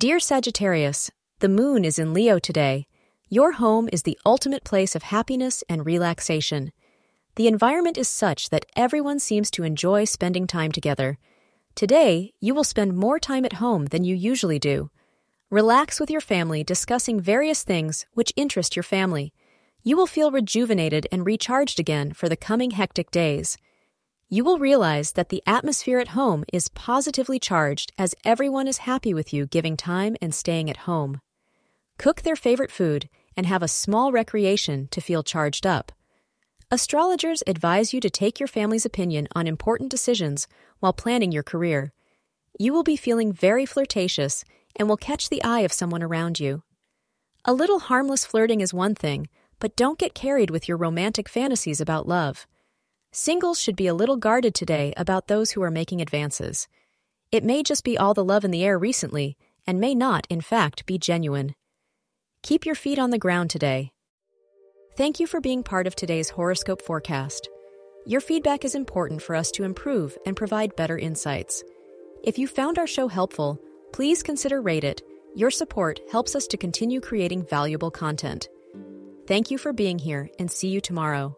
Dear Sagittarius, the moon is in Leo today. Your home is the ultimate place of happiness and relaxation. The environment is such that everyone seems to enjoy spending time together. Today, you will spend more time at home than you usually do. Relax with your family discussing various things which interest your family. You will feel rejuvenated and recharged again for the coming hectic days. You will realize that the atmosphere at home is positively charged as everyone is happy with you giving time and staying at home. Cook their favorite food and have a small recreation to feel charged up. Astrologers advise you to take your family's opinion on important decisions while planning your career. You will be feeling very flirtatious and will catch the eye of someone around you. A little harmless flirting is one thing, but don't get carried with your romantic fantasies about love. Singles should be a little guarded today about those who are making advances. It may just be all the love in the air recently, and may not, in fact, be genuine. Keep your feet on the ground today. Thank you for being part of today's horoscope forecast. Your feedback is important for us to improve and provide better insights. If you found our show helpful, please consider rate it. Your support helps us to continue creating valuable content. Thank you for being here and see you tomorrow.